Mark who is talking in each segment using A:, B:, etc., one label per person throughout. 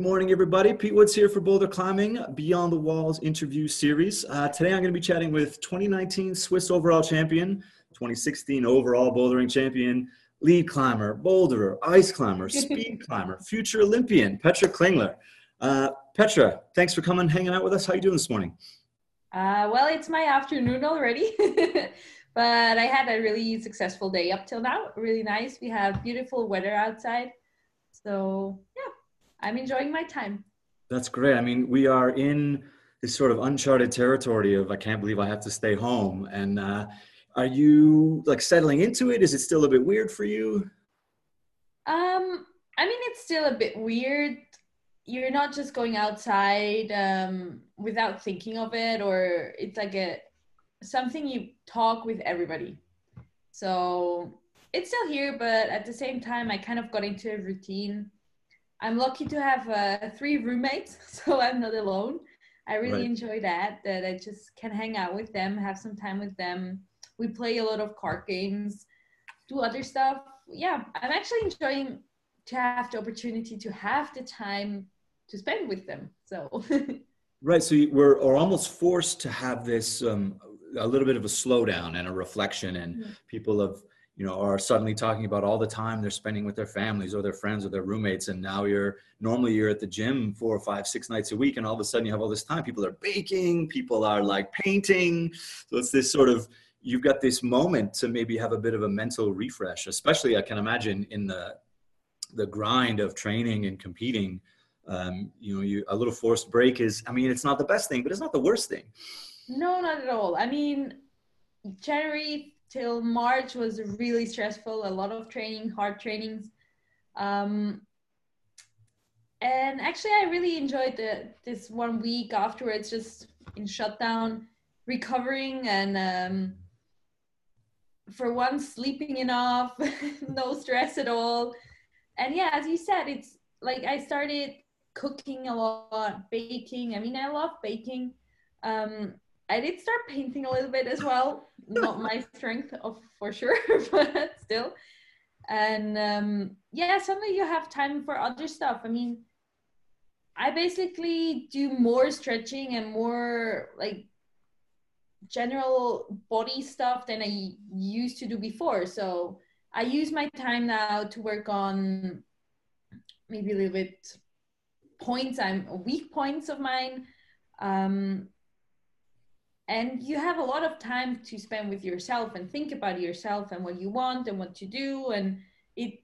A: Good morning, everybody. Pete Woods here for Boulder Climbing Beyond the Walls interview series. Uh, today I'm going to be chatting with 2019 Swiss overall champion, 2016 overall bouldering champion, lead climber, boulderer, ice climber, speed climber, future Olympian, Petra Klingler. Uh, Petra, thanks for coming hanging out with us. How are you doing this morning?
B: Uh, well, it's my afternoon already, but I had a really successful day up till now. Really nice. We have beautiful weather outside. So, yeah, I'm enjoying my time.
A: That's great. I mean, we are in this sort of uncharted territory of I can't believe I have to stay home. And uh, are you like settling into it? Is it still a bit weird for you?
B: Um, I mean, it's still a bit weird. You're not just going outside um, without thinking of it, or it's like a something you talk with everybody. So it's still here, but at the same time, I kind of got into a routine. I'm lucky to have uh, three roommates, so I'm not alone. I really right. enjoy that, that I just can hang out with them, have some time with them. We play a lot of card games, do other stuff. Yeah, I'm actually enjoying to have the opportunity to have the time to spend with them. So,
A: right. So we're, are almost forced to have this um, a little bit of a slowdown and a reflection, and mm-hmm. people have you know are suddenly talking about all the time they're spending with their families or their friends or their roommates and now you're normally you're at the gym four or five six nights a week and all of a sudden you have all this time. People are baking people are like painting. So it's this sort of you've got this moment to maybe have a bit of a mental refresh especially i can imagine in the the grind of training and competing. Um, you know you a little forced break is i mean it's not the best thing but it's not the worst thing.
B: No not at all. I mean january till March was really stressful. A lot of training, hard trainings. Um, and actually, I really enjoyed the, this one week afterwards, just in shutdown, recovering and um, for once sleeping enough, no stress at all. And yeah, as you said, it's like I started cooking a lot, baking. I mean, I love baking. Um, I did start painting a little bit as well. Not my strength, of for sure, but still. And um, yeah, suddenly you have time for other stuff. I mean, I basically do more stretching and more like general body stuff than I used to do before. So I use my time now to work on maybe a little bit points. I'm weak points of mine. Um, and you have a lot of time to spend with yourself and think about yourself and what you want and what to do. And it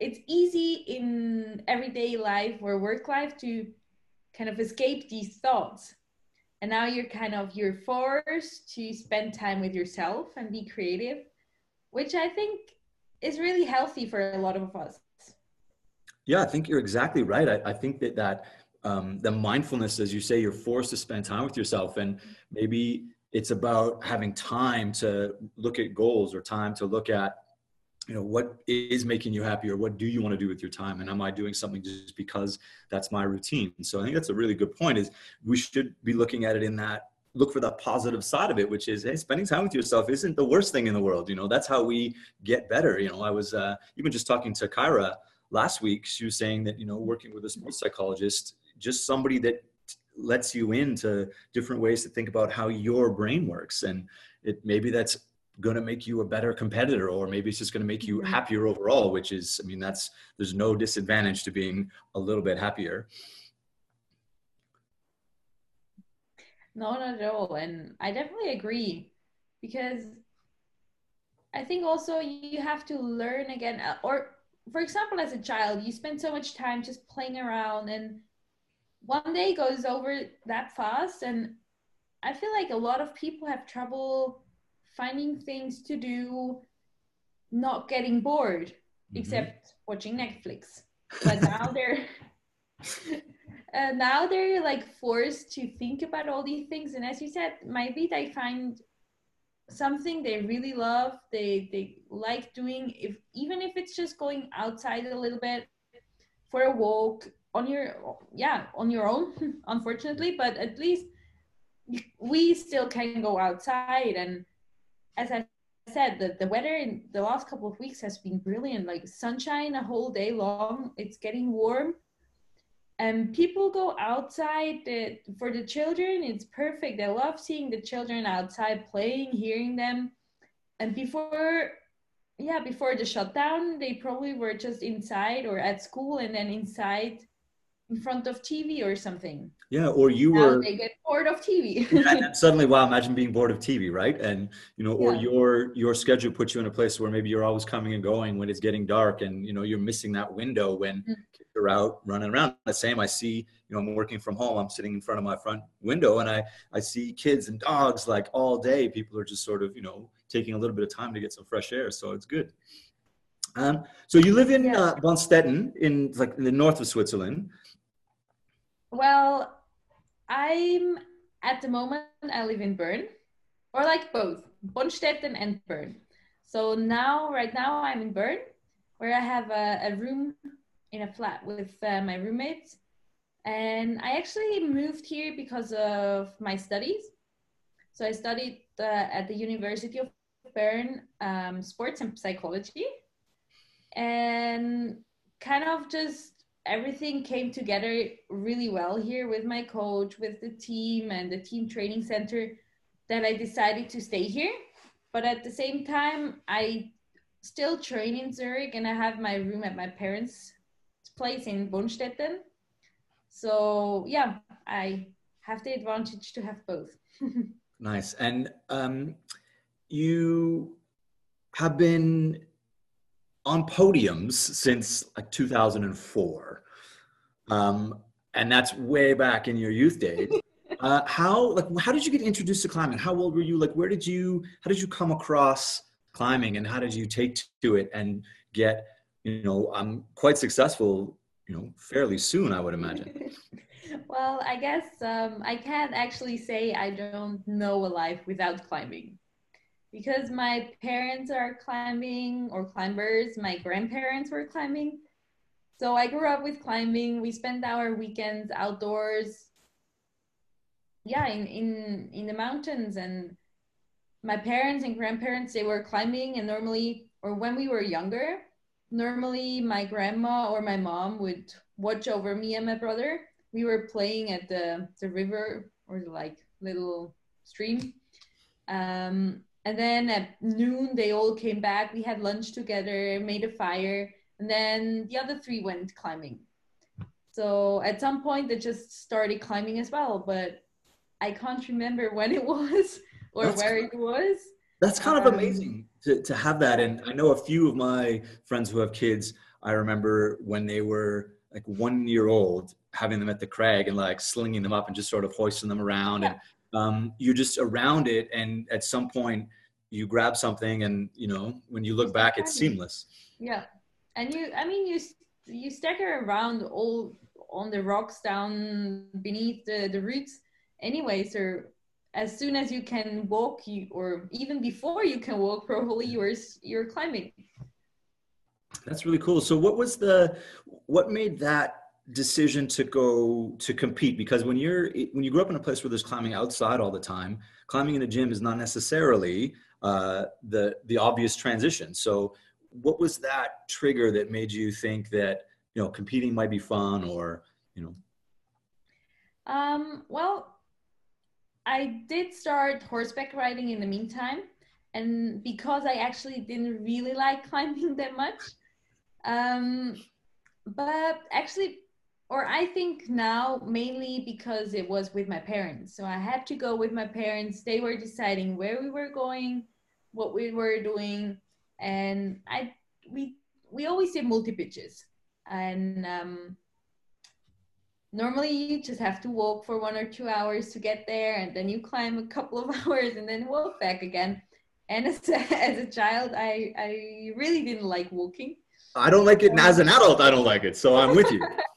B: it's easy in everyday life or work life to kind of escape these thoughts. And now you're kind of you're forced to spend time with yourself and be creative which i think is really healthy for a lot of us.
A: Yeah i think you're exactly right. I, I think that that um, the mindfulness, as you say, you're forced to spend time with yourself, and maybe it's about having time to look at goals or time to look at you know what is making you happy or what do you want to do with your time? And am i doing something just because that's my routine? So i think that's a really good point is we should be looking at it in that look for the positive side of it which is hey spending time with yourself isn't the worst thing in the world. You know that's how we get better. You know i was uh, even just talking to kyra last week she was saying that you know working with a sports psychologist just somebody that lets you into different ways to think about how your brain works. And it maybe that's going to make you a better competitor or maybe it's just going to make you mm-hmm. happier overall which is i mean that's there's no disadvantage to being a little bit happier.
B: No not at all. And i definitely agree because i think also you have to learn again or for example as a child you spend so much time just playing around and one day goes over that fast and i feel like a lot of people have trouble finding things to do not getting bored mm-hmm. except watching netflix but now they're uh, now they're like forced to think about all these things and as you said maybe they find something they really love they they like doing if even if it's just going outside a little bit for a walk on your yeah on your own unfortunately but at least we still can go outside. And as i said the, the weather in the last couple of weeks has been brilliant like sunshine a whole day long it's getting warm. And people go outside the, for the children it's perfect. I love seeing the children outside playing hearing them. And before yeah before the shutdown they probably were just inside or at school and then inside in front of tv or something
A: yeah or you
B: now
A: were
B: they get bored of tv
A: and suddenly wow imagine being bored of tv right and you know or
B: Yeah.
A: your your schedule puts you in a place where maybe you're always coming and going when it's getting dark and you know you're missing that window when
B: Mm.
A: kids are out running around the same i see you know i'm working from home i'm sitting in front of my front window and i i see kids and dogs like all day people are just sort of you know taking a little bit of time to get some fresh air so it's good um, so you live in
B: Yeah.
A: uh, Bonstetten in like in the north of Switzerland.
B: Well, I'm at the moment I live in Bern, or like both Bonstetten and Bern. So now, right now, I'm in Bern, where I have a, a room in a flat with uh, my roommates. And I actually moved here because of my studies. So I studied uh, at the University of Bern um, sports and psychology, and kind of just everything came together really well here with my coach, with the team, and the team training center that I decided to stay here. But at the same time, I still train in Zurich and I have my room at my parents' place in Bonstetten. So, yeah, I have the advantage to have both.
A: Nice. And um, you have been on podiums since like 2004. Um, and that's way back in your youth days. Uh, how like how did you get introduced to climbing? How old were you? Like where did you how did you come across climbing and how did you take to it and get you know I'm quite successful you know fairly soon I would imagine.
B: well, I guess um, I can't actually say I don't know a life without climbing. Because my parents are climbing or climbers, my grandparents were climbing. So I grew up with climbing. We spent our weekends outdoors. Yeah, in, in, in the mountains. And my parents and grandparents, they were climbing. And normally, or when we were younger, normally my grandma or my mom would watch over me and my brother we were playing at the the river or like little stream um and then at noon they all came back we had lunch together made a fire and then the other three went climbing so at some point they just started climbing as well but i can't remember when it was or
A: That's
B: where it was
A: That's kind of
B: Um,
A: amazing to, to have that. And I know a few of my friends who have kids. I remember when they were like one year old, having them at the crag and like slinging them up and just sort of hoisting them around. And um, you're just around it. And at some point, you grab something, and you know, when you look back, it's seamless.
B: Yeah, and you, I mean, you you stagger around all on the rocks down beneath the the roots anyway. So as soon as you can walk, you or even before you can walk, probably you're you're climbing.
A: That's really cool. So, what was the what made that decision to go to compete? Because when you're when you grew up in a place where there's climbing outside all the time, climbing in a gym is not necessarily uh, the the obvious transition. So, what was that trigger that made you think that you know competing might be fun, or you know?
B: Um, well, I did start horseback riding in the meantime, and because I actually didn't really like climbing that much, um, but actually, or I think now mainly because it was with my parents. So I had to go with my parents. They were deciding where we were going, what we were doing, and I we we always did multi pitches, and um, normally you just have to walk for one or two hours to get there and then you climb a couple of hours and then walk back again and as a, as a child i i really didn't like walking
A: I don't like it. and As an adult, I don't like it. So I'm with you.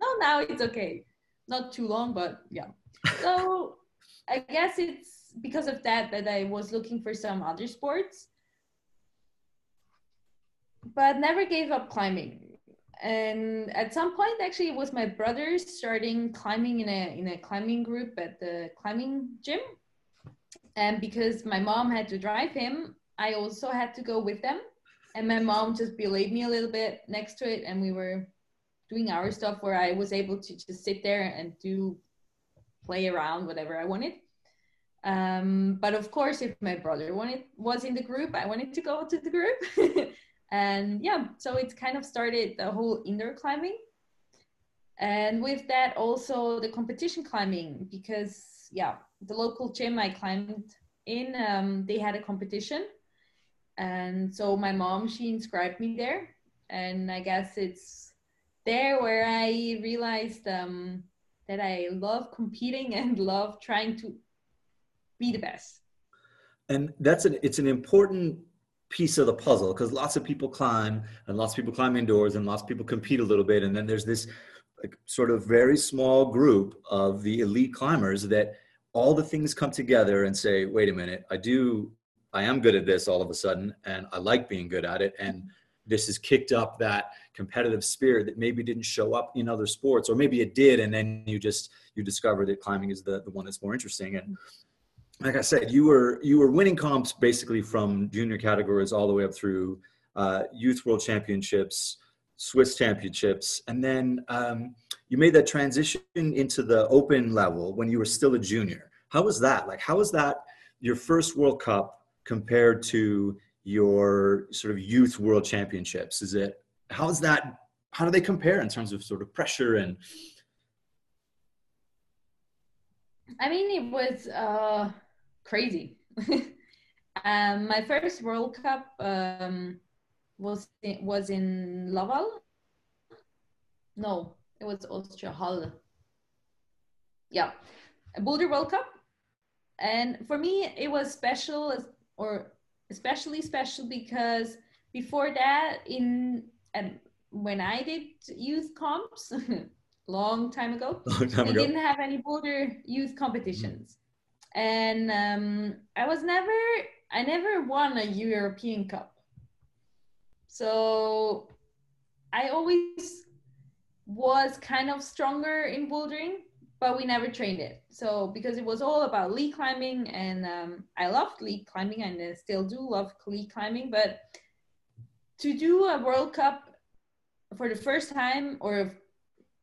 B: no now it's okay. Not too long but yeah. So i guess it's because of that that i was looking for some other sports. But never gave up climbing. And at some point actually it was my brother starting climbing in a in a climbing group at the climbing gym. And because my mom had to drive him i also had to go with them. And my mom just belayed me a little bit next to it and we were doing our stuff where I was able to just sit there and do play around whatever I wanted. Um, but of course, if my brother wanted was in the group, I wanted to go to the group. and yeah, so it kind of started the whole indoor climbing. And with that, also the competition climbing, because yeah, the local gym I climbed in, um, they had a competition. And so my mom, she inscribed me there. And I guess it's there where I realized um, that I love competing and love trying to be the best.
A: And that's an it's an important piece of the puzzle because lots of people climb and lots of people climb indoors and lots of people compete a little bit and then there's this like sort of very small group of the elite climbers that all the things come together and say wait a minute i do i am good at this all of a sudden and i like being good at it and this has kicked up that competitive spirit that maybe didn't show up in other sports or maybe it did and then you just you discover that climbing is the, the one that's more interesting. And like i said you were you were winning comps basically from junior categories all the way up through uh, youth world championships swiss championships and then um, you made that transition into the open level when you were still a junior. How was that? Like how was that your first world cup compared to your sort of youth world championships? Is it how's that how do they compare in terms of sort of pressure and?
B: I mean it was uh crazy. Um my first world cup um was was in laval. No it was austria Hall. yeah a boulder world cup. And for me it was special or especially special because before that in and when I did youth comps long time ago, long time we ago. didn't have any boulder youth competitions. Mm. And um, I was never I never won a European Cup. So I always was kind of stronger in bouldering but we never trained it. So because it was all about lead climbing, and um, I loved lead climbing, and I still do love lead climbing. But to do a World Cup for the first time, or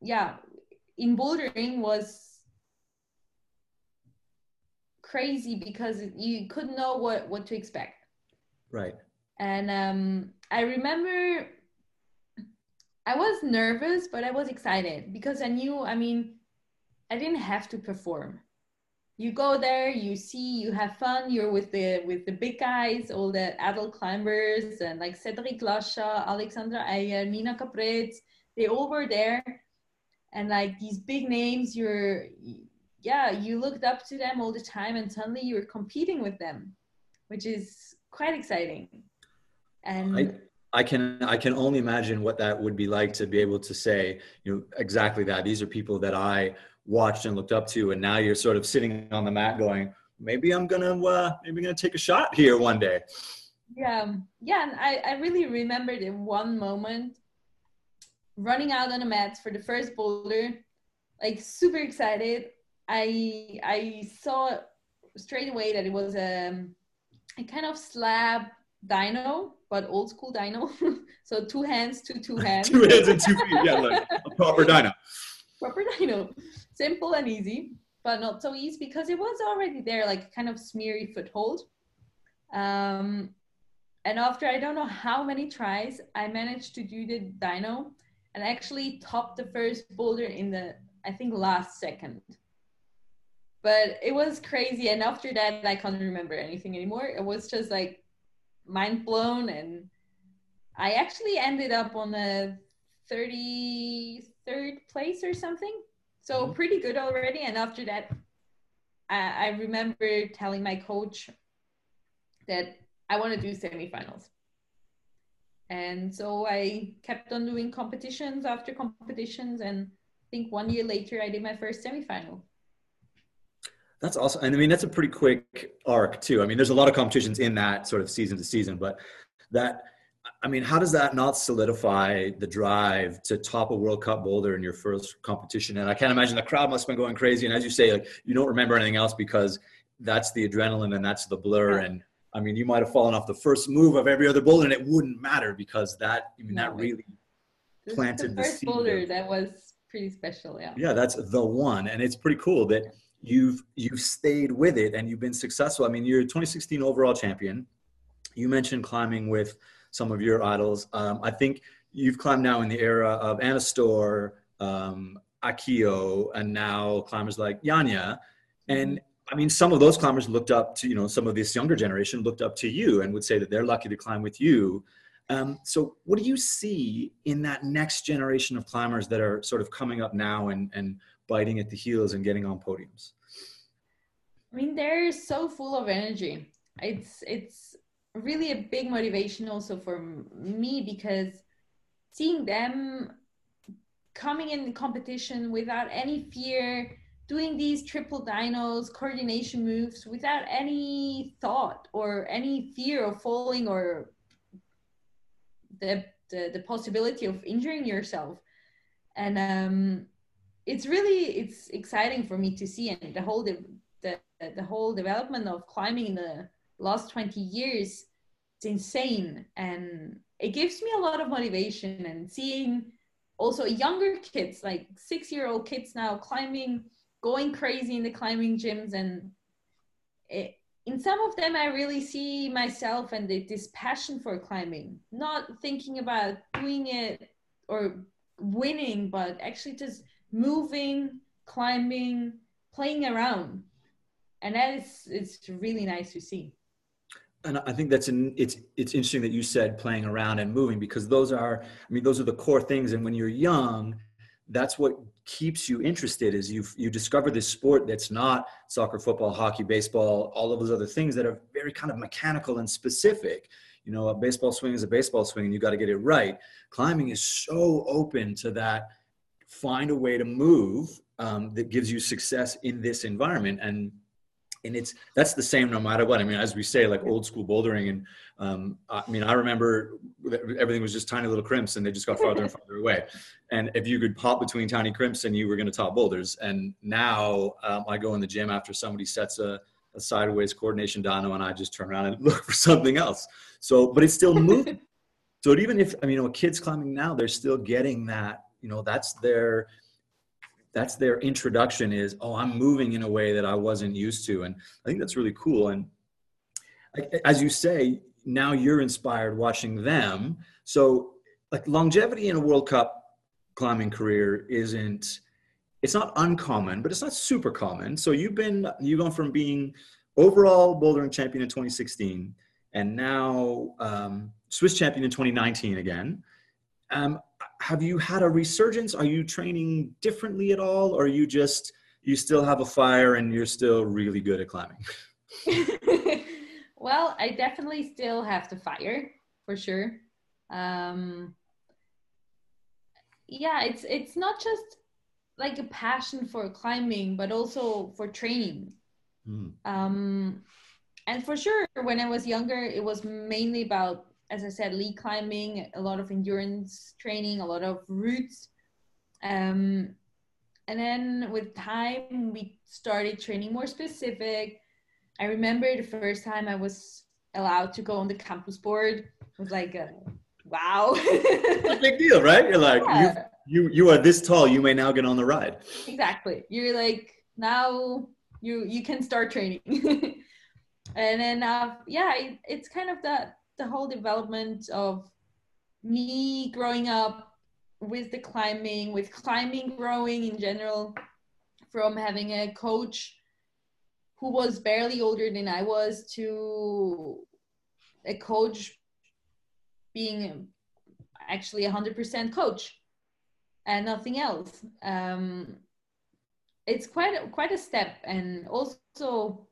B: yeah, in bouldering was crazy because you couldn't know what what to expect.
A: Right.
B: And um, I remember I was nervous, but I was excited because I knew. I mean I didn't have to perform. You go there, you see, you have fun. You're with the with the big guys, all the adult climbers, and like Cedric Lachat, Alexandra Eyer, Nina Caprez. They all were there, and like these big names, you're yeah, you looked up to them all the time, and suddenly you're competing with them, which is quite exciting. And
A: I- I can I can only imagine what that would be like to be able to say, you know, exactly that. These are people that I watched and looked up to, and now you're sort of sitting on the mat going, maybe I'm gonna uh, maybe I'm gonna take a shot here one day.
B: Yeah, yeah, and I I really remembered in one moment running out on the mats for the first boulder, like super excited. I I saw straight away that it was a, um, a kind of slab dyno, but old school dyno. so two hands two two hands.
A: two hands and two feet. Yeah, like a proper dyno.
B: Proper dyno simple and easy, but not so easy because it was already there, like kind of smeary foothold. Um, and after I don't know how many tries, I managed to do the dyno and actually topped the first boulder in the, I think, last second. But it was crazy. And after that, I can't remember anything anymore. It was just like mind blown. And I actually ended up on the 33rd place or something. So mm-hmm. pretty good already. And after that, I, I remember telling my coach that I want to do semifinals. And so I kept on doing competitions after competitions. And I think one year later, I did my first semifinal.
A: That's awesome. And I mean, that's a pretty quick arc, too. I mean, there's a lot of competitions in that sort of season to season, but that I mean, how does that not solidify the drive to top a World Cup boulder in your first competition? And I can't imagine the crowd must have been going crazy. And as you say, like you don't remember anything else because that's the adrenaline and that's the blur. And I mean, you might have fallen off the first move of every other boulder, and it wouldn't matter because that I mean, no, that really planted
B: the first
A: the
B: boulder
A: of,
B: that was pretty special. Yeah.
A: Yeah, that's the one, and it's pretty cool that you've you've stayed with it and you've been successful. I mean, you're a 2016 overall champion. You mentioned climbing with some of your idols. Um, I think you've climbed now in the era of Anna Stöhr, um, Akiyo, and now climbers like Janja. And I mean, some of those climbers looked up to, you know, some of this younger generation looked up to you and would say that they're lucky to climb with you. Um, so, what do you see in that next generation of climbers that are sort of coming up now and, and biting at the heels and getting on podiums?
B: I mean, they're so full of energy. It's it's really a big motivation also for me because seeing them coming in competition without any fear, doing these triple dynos, coordination moves without any thought or any fear of falling or the the, the possibility of injuring yourself. And um, it's really it's exciting for me to see and the whole the, the the whole development of climbing in the last 20 years it's insane and it gives me a lot of motivation and seeing also younger kids like six year old kids now climbing going crazy in the climbing gyms and it, in some of them i really see myself and the, this passion for climbing not thinking about doing it or winning but actually just moving, climbing, playing around. And that is it's really nice to see.
A: And I think that's an, it's it's interesting that you said playing around and moving because those are I mean those are the core things. And when you're young that's what keeps you interested is you you discover this sport that's not soccer football hockey baseball all of those other things that are very kind of mechanical and specific. You know a baseball swing is a baseball swing and you got to get it right. Climbing is so open to that. Find a way to move um, that gives you success in this environment. And and it's that's the same no matter what. I mean as we say like old school bouldering and um, i mean i remember everything was just tiny little crimps and they just got farther and farther away. And if you could pop between tiny crimps and you were going to top boulders. And now um, i go in the gym after somebody sets a, a sideways coordination dyno and i just turn around and look for something else. So but it's still moving. So even if i mean you know kids climbing now they're still getting that you know that's their that's their introduction is oh i'm moving in a way that i wasn't used to. And i think that's really cool. And as you say now you're inspired watching them. So like longevity in a world cup climbing career isn't it's not uncommon but it's not super common. So you've been you've gone from being overall bouldering champion in 2016 and now um, swiss champion in 2019 again. Um, have you had a resurgence? Are you training differently at all, or you just you still have a fire and you're still really good at climbing?
B: well, I definitely still have the fire for sure. Um, yeah, it's it's not just like a passion for climbing, but also for training. Mm. Um, and for sure, when I was younger, it was mainly about as I said, lead climbing, a lot of endurance training, a lot of routes. Um, and then with time, we started training more specific. I remember the first time I was allowed to go on the campus board. It was like, a, wow.
A: a big deal, right? You're like, yeah. you, you, you are this tall. You may now get on the ride.
B: Exactly. You're like, now you, you can start training. and then, uh, yeah, it, it's kind of that the whole development of me growing up with the climbing, with climbing growing in general, from having a coach who was barely older than I was to a coach being actually 100% coach and nothing else. Um, it's quite a, quite a step, and also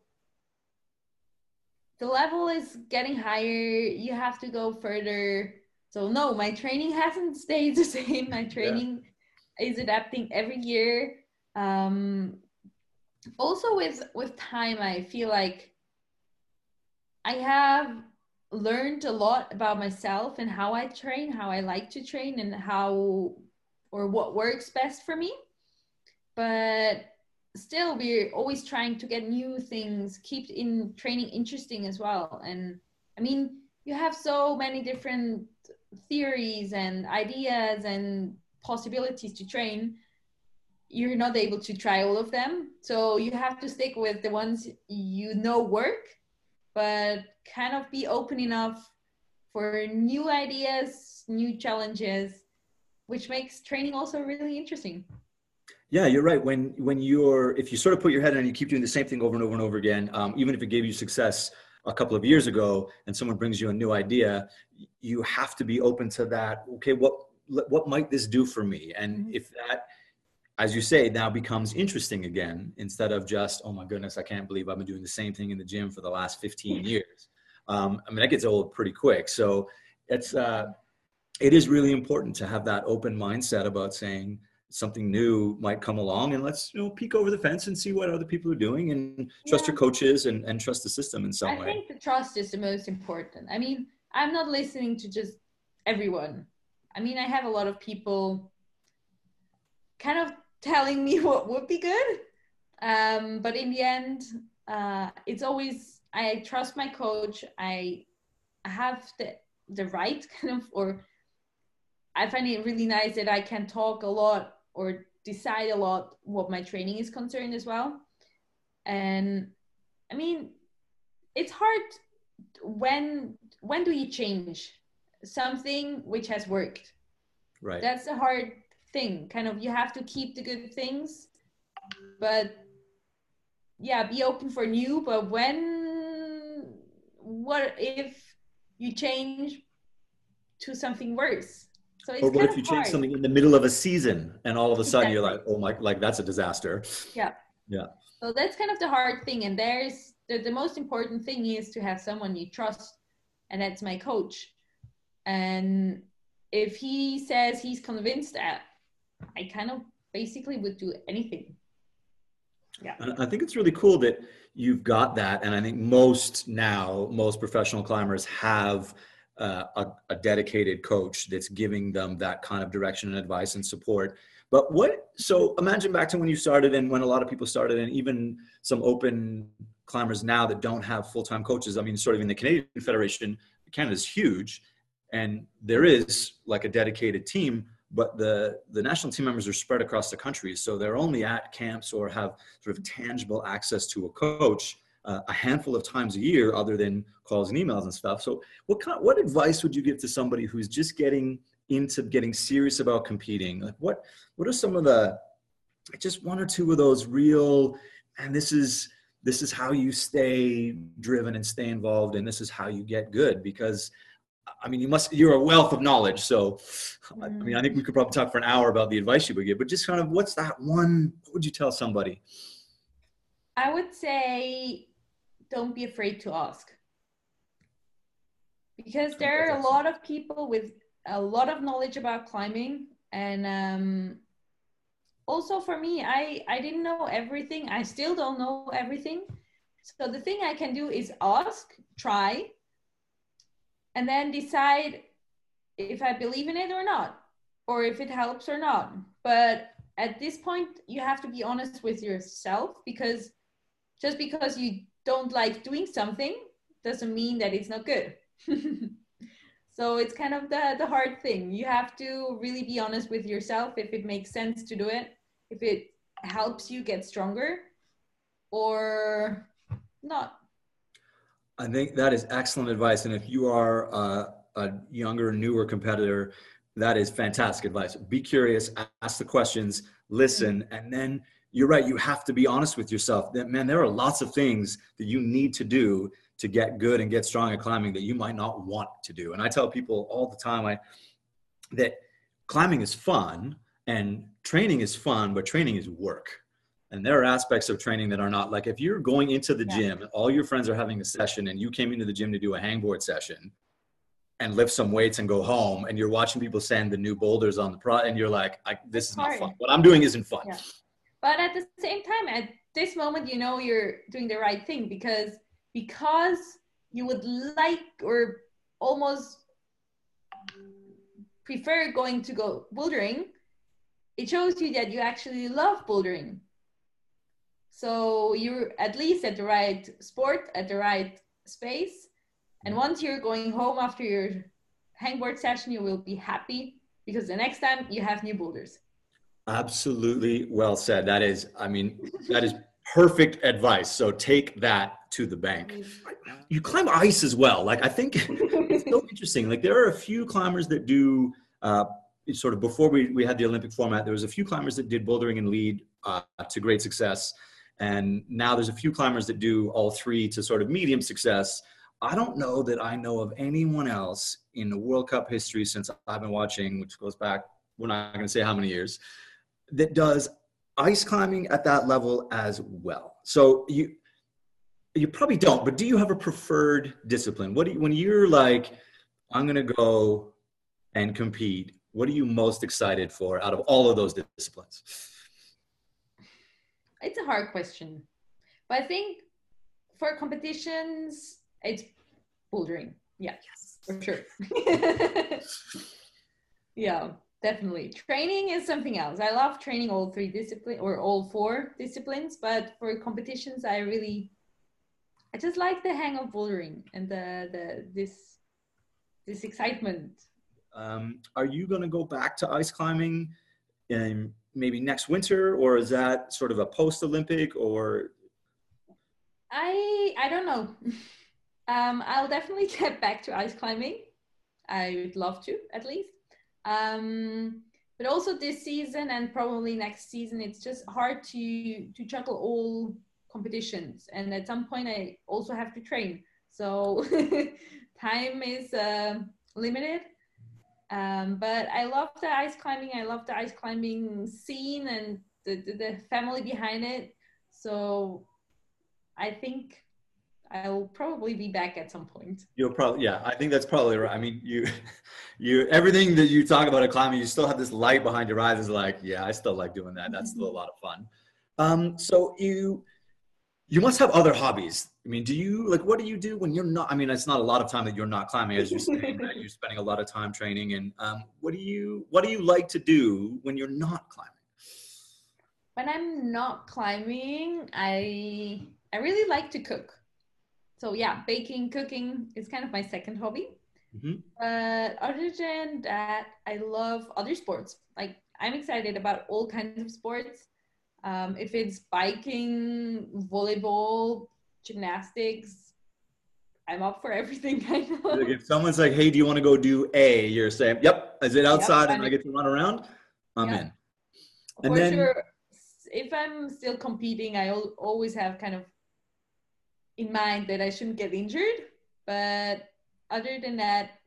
B: the level is getting higher. You have to go further. So no, my training hasn't stayed the same. My training yeah. is adapting every year. Um, also with with time, I feel like I have learned a lot about myself and how I train, how I like to train, and how or what works best for me. But still we're always trying to get new things keep in training interesting as well and i mean you have so many different theories and ideas and possibilities to train, you're not able to try all of them. So you have to stick with the ones you know work, but kind of be open enough for new ideas, new challenges, which makes training also really interesting.
A: Yeah, you're right. When when you're if you sort of put your head in and you keep doing the same thing over and over and over again, um, even if it gave you success a couple of years ago, and someone brings you a new idea, you have to be open to that. Okay, what what might this do for me? And mm-hmm. if that, as you say, now becomes interesting again, instead of just oh my goodness, I can't believe I've been doing the same thing in the gym for the last 15 years. Um, I mean, that gets old pretty quick. So it's uh, it is really important to have that open mindset about saying something new might come along and let's you know peek over the fence and see what other people are doing and trust yeah. your coaches and, and trust the system in some
B: I
A: way.
B: I think the trust is the most important. I mean, I'm not listening to just everyone. I mean, I have a lot of people kind of telling me what would be good. Um, but in the end, uh, it's always I trust my coach. I have the the right kind of or I find it really nice that I can talk a lot or decide a lot what my training is concerned as well. And I mean, it's hard when when do you change something which has worked?
A: Right.
B: That's a hard thing. Kind of you have to keep the good things, but yeah, be open for new, but when what if you change to something worse? So
A: or what if you change something in the middle of a season and all of a sudden exactly. you're like, oh my, like that's a disaster.
B: Yeah.
A: Yeah.
B: So that's kind of the hard thing. And there's the, the most important thing is to have someone you trust. And that's my coach. And if he says he's convinced that, I kind of basically would do anything.
A: Yeah. I think it's really cool that you've got that. And I think most now, most professional climbers have uh, a, a, dedicated coach that's giving them that kind of direction and advice and support. But what, so imagine back to when you started and when a lot of people started, and even some open climbers now that don't have full time coaches. I mean, sort of in the Canadian Federation, Canada's huge, and there is like a dedicated team but the the national team members are spread across the country so they're only at camps or have sort of tangible access to a coach uh, a handful of times a year other than calls and emails and stuff so what kind what advice would you give to somebody who's just getting into getting serious about competing like what what are some of the just one or two of those real and this is this is how you stay driven and stay involved and this is how you get good because I mean, you must, you're a wealth of knowledge. So, I mean, I think we could probably talk for an hour about the advice you would give, but just kind of what's that one, what would you tell somebody?
B: I would say don't be afraid to ask. Because there are a lot of people with a lot of knowledge about climbing and um, also for me i i didn't know everything. I still don't know everything. So the thing i can do is ask try and then decide if i believe in it or not or if it helps or not. But at this point you have to be honest with yourself because just because you don't like doing something doesn't mean that it's not good. so it's kind of the, the hard thing. You have to really be honest with yourself if it makes sense to do it, if it helps you get stronger or not.
A: I think that is excellent advice. And if you are a, a younger, newer competitor, that is fantastic advice. Be curious, ask the questions, listen, mm-hmm. and then you're right. You have to be honest with yourself. That man, there are lots of things that you need to do to get good and get strong at climbing that you might not want to do. And I tell people all the time, I that climbing is fun and training is fun, but training is work. And there are aspects of training that are not like if you're going into the yeah. gym, all your friends are having a session, and you came into the gym to do a hangboard session and lift some weights and go home, and you're watching people send the new boulders on the pro, and you're like, "This is not fun. What I'm doing isn't fun." Yeah.
B: But at the same time, at this moment, you know you're doing the right thing because because you would like or almost prefer going to go bouldering, it shows you that you actually love bouldering. So you're at least at the right sport, at the right space. And once you're going home after your hangboard session, you will be happy because the next time you have new boulders.
A: Absolutely well said. That is, I mean, that is perfect advice. So take that to the bank. You climb ice as well. Like I think it's so interesting. Like there are a few climbers that do uh, sort of before we, we had the Olympic format, there was a few climbers that did bouldering and lead uh, to great success. And now there's a few climbers that do all three to sort of medium success. I don't know that I know of anyone else in the World Cup history since I've been watching, which goes back, we're not going to say how many years, that does ice climbing at that level as well. So you you probably don't, but do you have a preferred discipline? What do you, when you're like, I'm going to go and compete? What are you most excited for out of all of those disciplines?
B: It's a hard question, but I think for competitions, it's bouldering. Yeah, yes. for sure. yeah definitely. Training is something else. I love training all three disciplines or all four disciplines but for competitions i really i just like the hang of bouldering and the the this this excitement.
A: Um, are you going to go back to ice climbing in maybe next winter or is that sort of a post olympic or?
B: I i don't know. Um, i'll definitely get back to ice climbing. I would love to at least um, but also this season and probably next season, it's just hard to to juggle all competitions. And at some point, I also have to train, so time is uh, limited. Um, but I love the ice climbing. I love the ice climbing scene and the, the, the family behind it. So I think I'll probably be back at some point.
A: You'll probably, yeah, I think that's probably right. I mean, you, you, everything that you talk about at climbing, you still have this light behind your eyes. Is like, yeah, I still like doing that. That's still a mm-hmm. lot of fun. Um, so you, you must have other hobbies. I mean, do you like what do you do when you're not? I mean, it's not a lot of time that you're not climbing, as you're saying that you're spending a lot of time training. And um, what do you, what do you like to do when you're not climbing?
B: When I'm not climbing, I I really like to cook so yeah, baking, cooking is kind of my second hobby. Mm-hmm. But other than that, I love other sports. Like I'm excited about all kinds of sports. Um, if it's biking, volleyball, gymnastics, I'm up for everything. Kind of.
A: Like if someone's like, "Hey, do you want to go do A?" You're saying, "Yep." Is it outside yep, and I get to run around? I'm in.
B: And for then, sure, if I'm still competing, I always have kind of in mind that I shouldn't get injured. But other than that,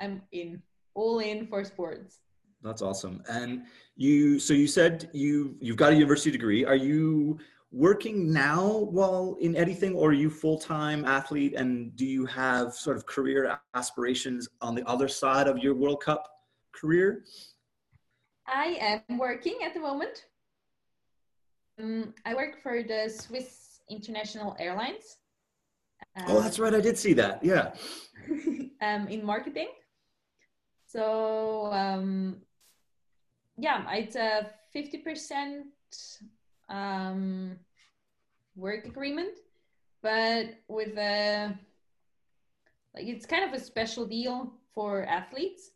B: I'm in, all in for sports.
A: That's awesome. And you, so you said you you've got a university degree. Are you working now while in anything, or are you full time athlete? And do you have sort of career aspirations on the other side of your World Cup career?
B: I am working at the moment. Um, I work for the Swiss International Airlines.
A: Um, oh, that's right. I did see that. Yeah.
B: um, in marketing. So um, yeah, it's a fifty percent um, work agreement, but with a like it's kind of a special deal for athletes.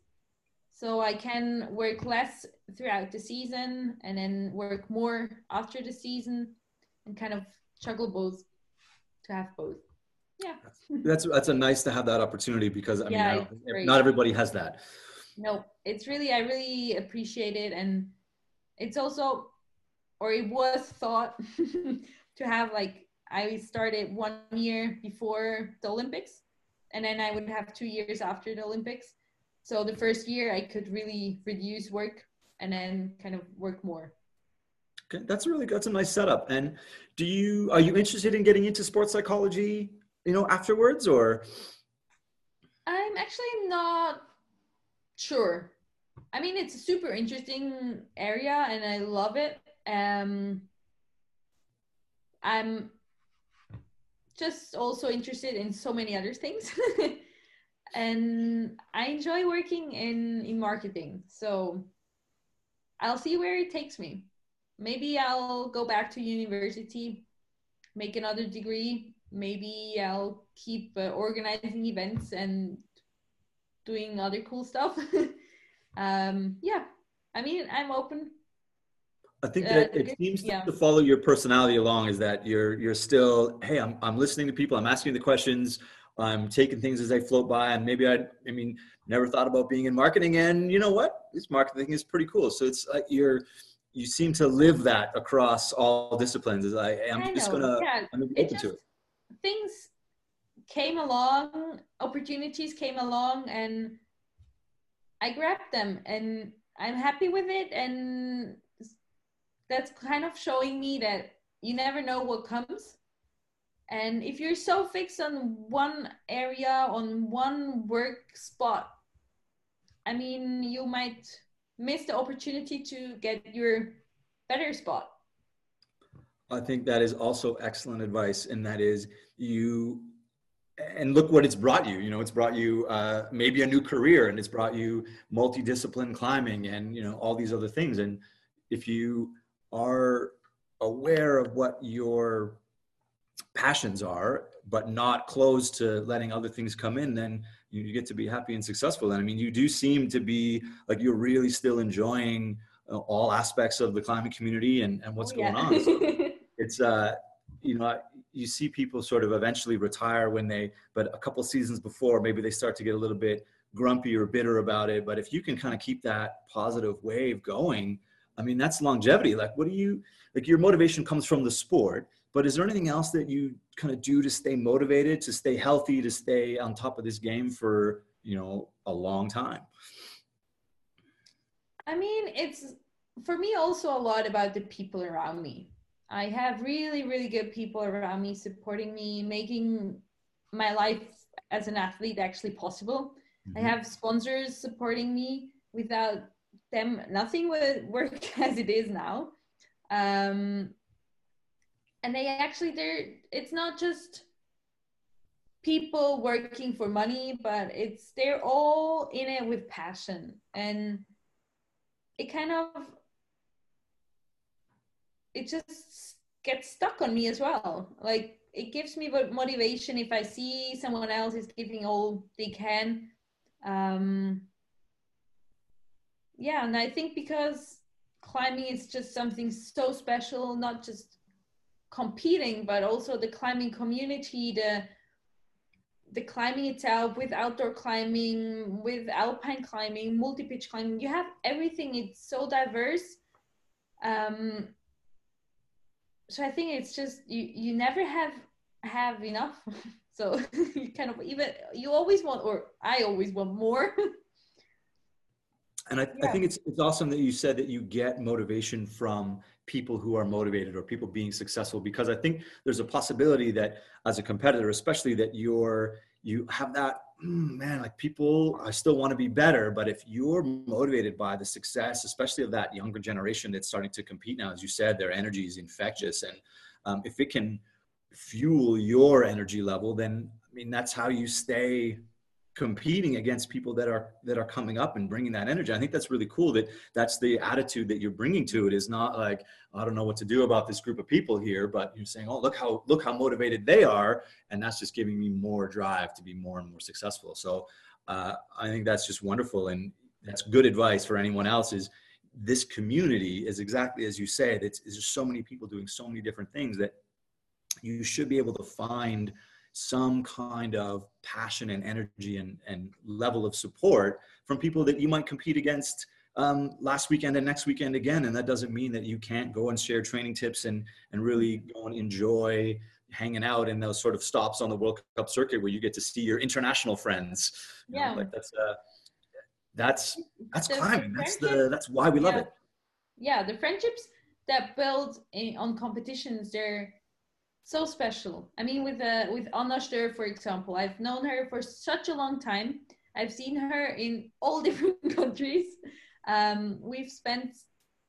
B: So I can work less throughout the season and then work more after the season and kind of juggle both. To have both. Yeah.
A: That's that's a nice to have that opportunity because i yeah, mean I not everybody has that.
B: No it's really i really appreciate it. And it's also or it was thought to have like i started one year before the olympics and then i would have two years after the olympics. So the first year i could really reduce work and then kind of work more
A: okay that's really that's a nice setup and do you are you interested in getting into sports psychology you know, afterwards or?
B: I'm actually not sure. I mean, it's a super interesting area and I love it. Um, I'm just also interested in so many other things. and I enjoy working in, in marketing. So I'll see where it takes me. Maybe I'll go back to university, make another degree, maybe I'll keep uh, organizing events and doing other cool stuff. um, yeah, I mean, I'm open.
A: I think uh, that uh, it seems yeah. to follow your personality along is that you're you're still hey I'm I'm listening to people I'm asking the questions I'm taking things as they float by and maybe I I mean never thought about being in marketing and you know what this marketing is pretty cool so it's like you're you seem to live that across all disciplines I just gonna yeah. I'm gonna be open just, to it
B: things came along opportunities came along and I grabbed them and I'm happy with it. And that's kind of showing me that you never know what comes. And if you're so fixed on one area, on one work spot, I mean, you might miss the opportunity to get your better spot.
A: I think that is also excellent advice. And that is you and look what it's brought you you know it's brought you uh, maybe a new career and it's brought you multidiscipline climbing and you know all these other things and if you are aware of what your passions are but not closed to letting other things come in then you get to be happy and successful and i mean you do seem to be like you're really still enjoying uh, all aspects of the climbing community and, and what's oh, going on. So it's uh you know you see people sort of eventually retire when they but a couple seasons before maybe they start to get a little bit grumpy or bitter about it. But if you can kind of keep that positive wave going i mean that's longevity. Like what do you like your motivation comes from the sport but is there anything else that you kind of do to stay motivated to stay healthy to stay on top of this game for you know a long time
B: i mean it's for me also a lot about the people around me I have really, really good people around me supporting me, making my life as an athlete actually possible. Mm-hmm. I have sponsors supporting me. Without them, nothing would work as it is now. Um, and they actually, they're, it's not just people working for money, but it's, they're all in it with passion. And it kind of it just gets stuck on me as well. Like it gives me motivation if I see someone else is giving all they can. Um, yeah, and I think because climbing is just something so special, not just competing, but also the climbing community, the the climbing itself with outdoor climbing, with alpine climbing, multi-pitch climbing, you have everything. It's so diverse. Um, so I think it's just you you never have have enough. so you kind of even you always want or I always want more.
A: and I, yeah. I think it's it's awesome that you said that you get motivation from people who are motivated or people being successful because I think there's a possibility that as a competitor, especially that you're you have that mm, man like people i still want to be better. But if you're motivated by the success especially of that younger generation that's starting to compete now as you said their energy is infectious. And um, if it can fuel your energy level then i mean that's how you stay competing against people that are that are coming up and bringing that energy. I think that's really cool that that's the attitude that you're bringing to it is not like I don't know what to do about this group of people here, but you're saying, "Oh, look how look how motivated they are," and that's just giving me more drive to be more and more successful. So uh, I think that's just wonderful, and that's good advice for anyone else. Is this community is exactly as you said. It's there's so many people doing so many different things that you should be able to find some kind of passion and energy and, and level of support from people that you might compete against um, last weekend and next weekend again. And that doesn't mean that you can't go and share training tips and, and really go and enjoy hanging out in those sort of stops on the World Cup circuit where you get to see your international friends. You yeah. Know, like that's, uh, that's, that's the climbing. That's the, that's why we love it.
B: Yeah. The friendships that build in, on competitions, they're, so special. I mean, with uh, with Anna Stöhr, for example, I've known her for such a long time. I've seen her in all different countries. Um, we've spent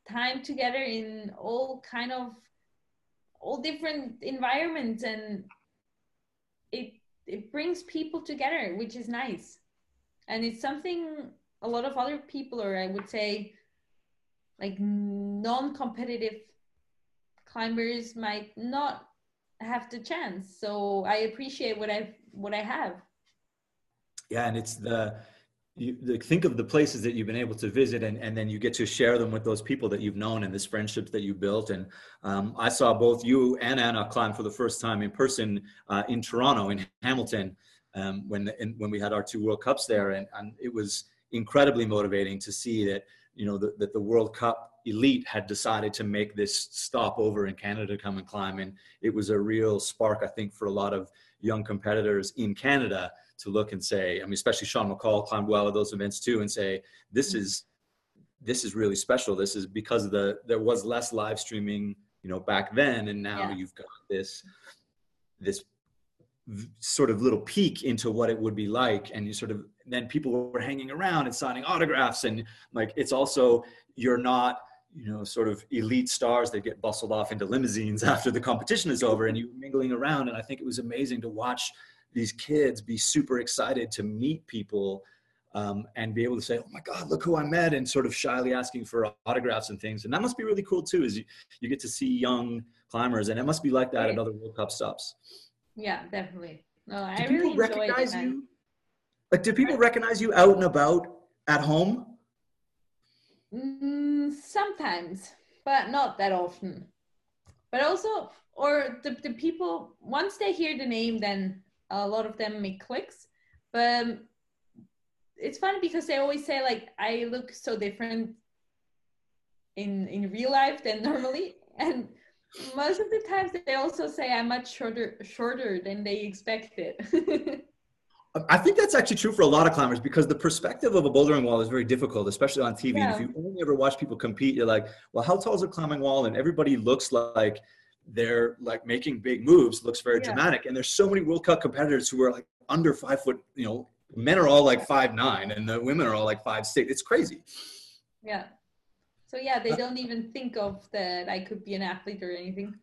B: time together in all kind of all different environments, and it it brings people together, which is nice. And it's something a lot of other people, or I would say, like non-competitive climbers might not have the chance. So I appreciate what I what I have.
A: Yeah, and it's the you like, think of the places that you've been able to visit and, and then you get to share them with those people that you've known and this friendships that you built and um, i saw both you and anna climb for the first time in person uh, in toronto in hamilton um, when in, when we had our two world cups there and, and it was incredibly motivating to see that you know the, that the world cup elite had decided to make this stop over in canada to come and climb and it was a real spark i think for a lot of young competitors in canada to look and say, I mean, especially Sean McColl climbed well at those events too, and say, this mm-hmm. is this is really special. This is because of the there was less live streaming, you know, back then, and now yeah. you've got this this sort of little peek into what it would be like and you sort of then people were hanging around and signing autographs and like it's also you're not you know sort of elite stars that get bustled off into limousines after the competition is over and you mingling around and i think it was amazing to watch these kids be super excited to meet people um, and be able to say, "Oh my God, look who I met," and sort of shyly asking for autographs and things. And that must be really cool too. Is you, you get to see young climbers, and it must be like that right. at other World Cup stops.
B: Yeah, definitely. No, I
A: do
B: really
A: people recognize you. Like, do people recognize you out and about at home?
B: Mm, sometimes, but not that often. But also, or the, the people once they hear the name, then a lot of them make clicks but um, it's funny because they always say like i look so different in in real life than normally and most of the times they also say i'm much shorter shorter than they expected
A: I think that's actually true for a lot of climbers because the perspective of a bouldering wall is very difficult, especially on TV. Yeah. And if you only ever watch people compete, you're like, well, how tall is a climbing wall? And everybody looks like they're like making big moves looks very yeah. dramatic and there's so many world cup competitors who are like under five foot you know men are all like five nine and the women are all like five six it's crazy
B: yeah so yeah they uh, don't even think of that i could be an athlete or anything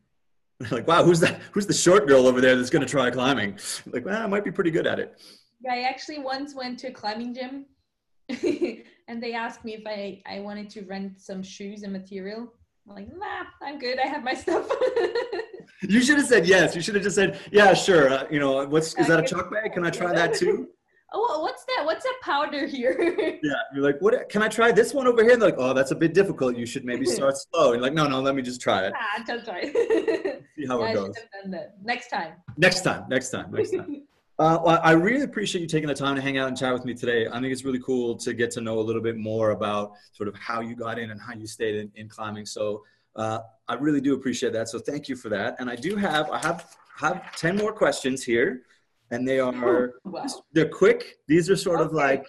A: like wow who's that who's the short girl over there that's going to try climbing like well i might be pretty good at it
B: yeah i actually once went to a climbing gym and they asked me if i i wanted to rent some shoes and material I'm like, nah, I'm good. I have my stuff.
A: you should have said yes. You should have just said, yeah, sure. Uh, you know, what's is that a chalk bag? Can I try that too?
B: Oh, what's that? What's that powder here?
A: yeah, you're like, what? Can I try this one over here? And they're like, oh, that's a bit difficult. You should maybe start slow. And like, no, no, let me just try it.
B: Ah, just try.
A: See how yeah, it goes.
B: Next time.
A: Next time. Next time. Next time. Uh, well, I really appreciate you taking the time to hang out and chat with me today. I think it's really cool to get to know a little bit more about sort of how you got in and how you stayed in, in climbing. So uh, I really do appreciate that. So thank you for that. And I do have I have have ten more questions here, and they are wow. they're quick. These are sort okay. of like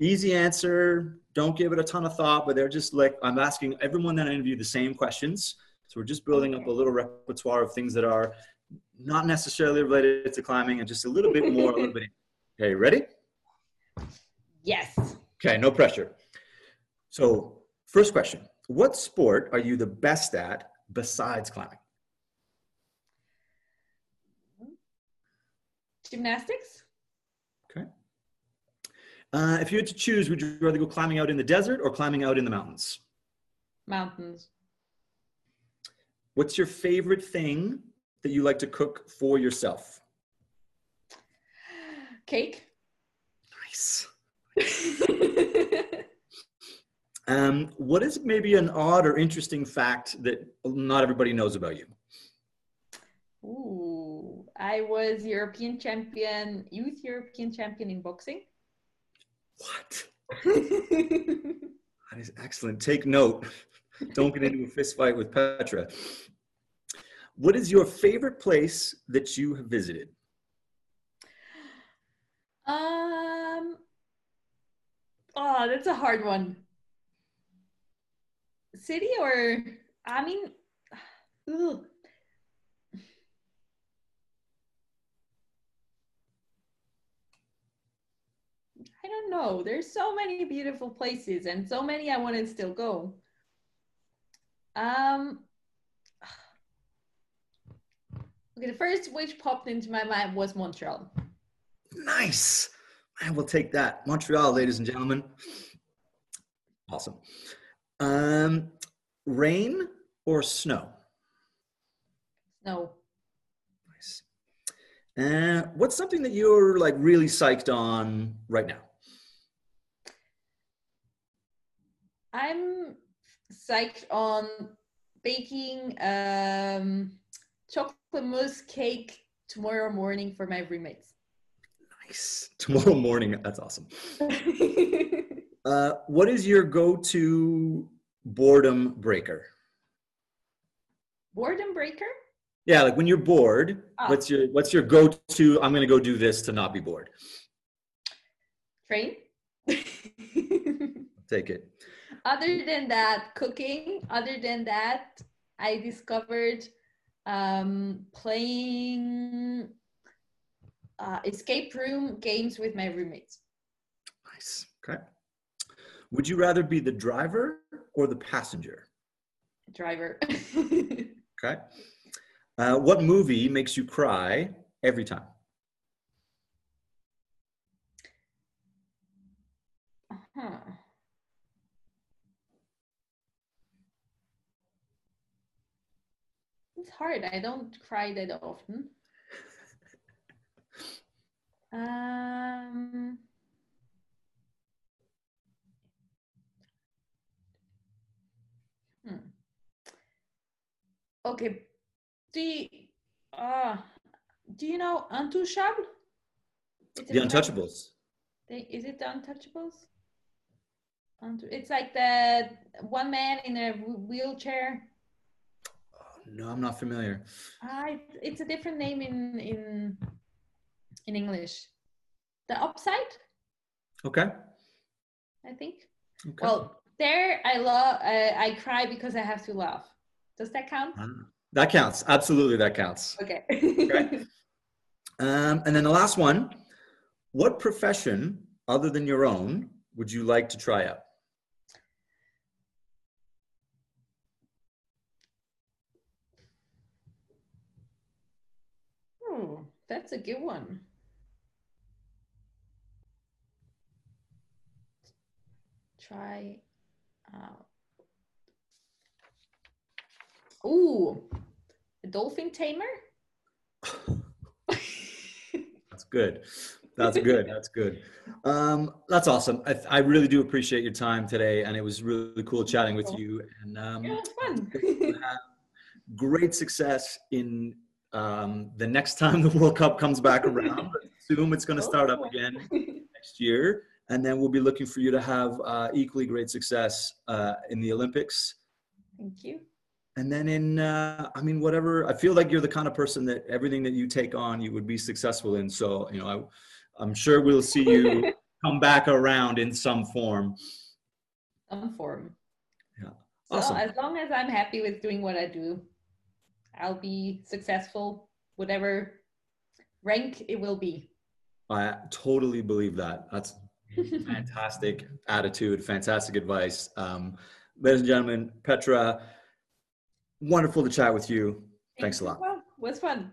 A: easy answer. Don't give it a ton of thought, but they're just like I'm asking everyone that I interview the same questions. So we're just building up a little repertoire of things that are not necessarily related to climbing and just a little bit more, a little bit. Okay, ready?
B: Yes.
A: Okay, no pressure. So, first question What sport are you the best at besides climbing?
B: Gymnastics.
A: Okay. Uh, if you had to choose, would you rather go climbing out in the desert or climbing out in the mountains?
B: Mountains.
A: What's your favorite thing that you like to cook for yourself?
B: Cake.
A: Nice. um, what is maybe an odd or interesting fact that not everybody knows about you?
B: Ooh, I was European champion, youth European champion in boxing.
A: What? that is excellent. Take note. Don't get into a fist fight with Petra. What is your favorite place that you have visited?
B: Um, oh, that's a hard one. City or, I mean, ugh. I don't know. There's so many beautiful places and so many I want to still go. Um, Okay, the first which popped into my mind was Montreal.
A: Nice. I will take that. Montreal, ladies and gentlemen. Awesome. Um, rain or snow?
B: Snow.
A: Nice. And uh, what's something that you're like really psyched on right now?
B: I'm psyched on baking um, chocolate mousse cake tomorrow morning for my roommates.
A: Nice. Tomorrow morning. That's awesome. uh, what is your go-to boredom breaker?
B: Boredom breaker?
A: Yeah, like when you're bored, oh. what's your what's your go-to? I'm gonna go do this to not be bored.
B: Train.
A: Take it.
B: Other than that, cooking. Other than that, I discovered um, playing uh, escape room games with my roommates.
A: Nice. Okay. Would you rather be the driver or the passenger?
B: Driver.
A: okay. Uh, what movie makes you cry every time?
B: Huh. It's hard. I don't cry that often. Um, hmm. Okay. Do you, uh, do you know Untouchable?
A: The Untouchables.
B: Is it the Untouchables? It's like the one man in a wheelchair.
A: No, I'm not familiar.
B: Uh, it's a different name in in in English. The upside.
A: Okay.
B: I think. Okay. Well, there I love. Uh, I cry because I have to laugh. Does that count? Uh,
A: that counts. Absolutely, that counts.
B: Okay.
A: okay. Um, and then the last one. What profession, other than your own, would you like to try out?
B: Oh, that's a good one. Try out. Ooh, a dolphin tamer?
A: That's good. That's good. That's good. Um, that's awesome. I, I, really do appreciate your time today, and it was really cool chatting with you. And um,
B: yeah, fun.
A: great success in um, the next time the World Cup comes back around. assume it's going to start up again next year, and then we'll be looking for you to have uh, equally great success uh, in the Olympics.
B: Thank you.
A: And then in, uh, I mean, whatever. I feel like you're the kind of person that everything that you take on, you would be successful in. So, you know, I I'm sure we'll see you come back around in some form.
B: Some form.
A: Yeah.
B: Awesome. So as long as I'm happy with doing what I do, I'll be successful, whatever rank it will be.
A: I totally believe that. That's fantastic attitude, fantastic advice. Um, ladies and gentlemen, Petra, wonderful to chat with you. Thanks a lot.
B: Well, was fun.